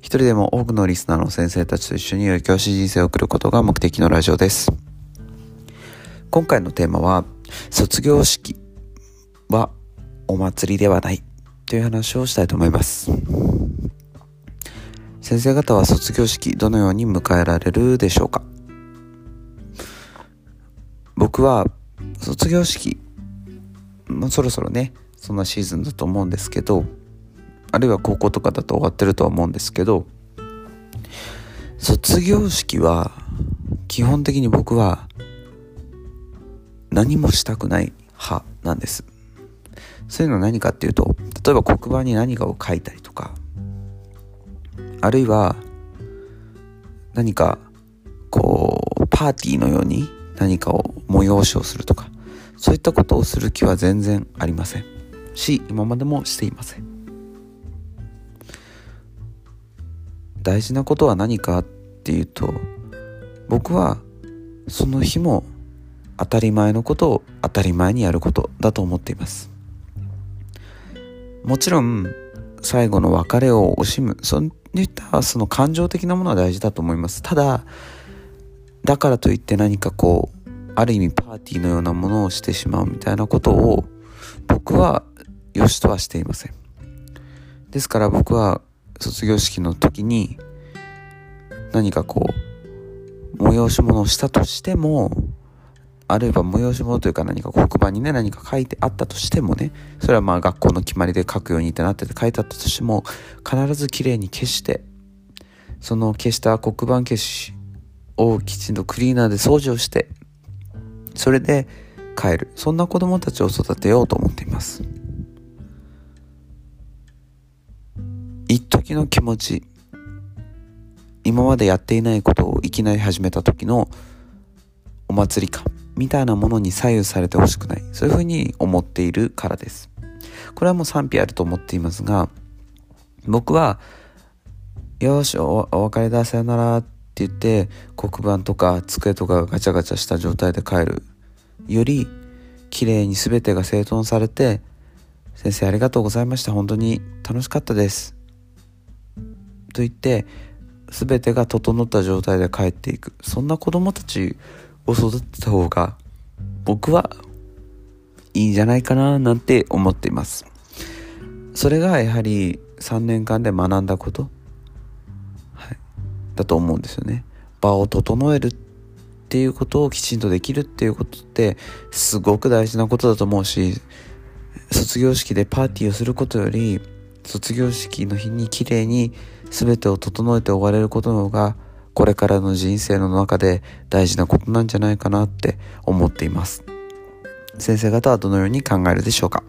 一人でも多くのリスナーの先生たちと一緒に良い教師人生を送ることが目的のラジオです。今回のテーマは、卒業式はお祭りではないという話をしたいと思います。先生方は卒業式どのように迎えられるでしょうか？僕は卒業式もうそろそろねそんなシーズンだと思うんですけどあるいは高校とかだと終わってるとは思うんですけど卒業式は基本的に僕は何もしたくない派なんです。そういうのは何かっていうと例えば黒板に何かを書いたりとかあるいは何かこうパーティーのように何かを催しをするとかそういったことをする気は全然ありません。し今までもしていません。大事なことは何かっていうと僕はその日も当たり前のことを当たり前にやることだと思っています。もちろん最後の別れを惜しむそういったその感情的なものは大事だと思います。ただだからといって何かこうある意味パーティーのようなものをしてしまうみたいなことを僕は良しとはしていません。ですから僕は卒業式の時に何かこう催し物をしたとしてもあるいは催し物というか何か黒板にね何か書いてあったとしてもねそれはまあ学校の決まりで書くようにってなってて書いてあったとしても必ずきれいに消してその消した黒板消しをきちんとクリーナーで掃除をしてそれで帰る。そんな子供たちを育てようと思っています。一時の気持ち今までやっていないことをいきなり始めた時のお祭り感みたいなものに左右されてほしくない。そういうふうに思っているからです。これはもう賛否あると思っていますが僕はよしお別れださよならって言って黒板とか机とかがガチャガチャした状態で帰るより綺麗に全てが整頓されて先生ありがとうございました。本当に楽しかったです。と言って全てが整った状態で帰っていく。そんな子供たちを育てた方が僕はいいんじゃないかななんて思っています。それがやはり3年間で学んだこと、はい、だと思うんですよね。場を整えるっていうことをきちんとできるっていうことってすごく大事なことだと思うし卒業式でパーティーをすることより卒業式の日に綺麗に全てを整えて終われることの方がこれからの人生の中で大事なことなんじゃないかなって思っています。先生方はどのように考えるでしょうか？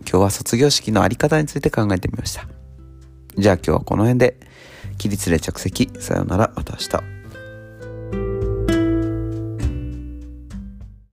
今日は卒業式のあり方について考えてみました。じゃあ今日はこの辺で。起立で着席。さようなら。また明日。